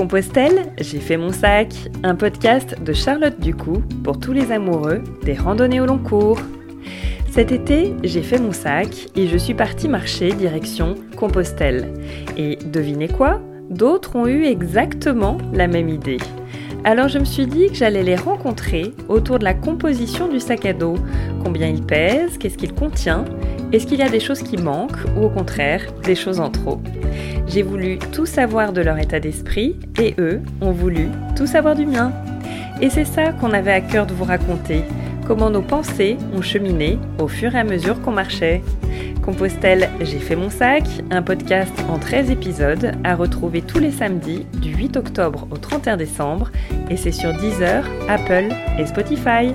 Compostelle, j'ai fait mon sac, un podcast de Charlotte Ducou pour tous les amoureux des randonnées au long cours. Cet été, j'ai fait mon sac et je suis partie marcher direction Compostelle. Et devinez quoi? D'autres ont eu exactement la même idée. Alors je me suis dit que j'allais les rencontrer autour de la composition du sac à dos. Combien il pèse, qu'est-ce qu'il contient, est-ce qu'il y a des choses qui manquent ou au contraire des choses en trop J'ai voulu tout savoir de leur état d'esprit et eux ont voulu tout savoir du mien. Et c'est ça qu'on avait à cœur de vous raconter, comment nos pensées ont cheminé au fur et à mesure qu'on marchait. Compostelle, j'ai fait mon sac, un podcast en 13 épisodes à retrouver tous les samedis du 8 octobre au 31 décembre et c'est sur Deezer, Apple et Spotify.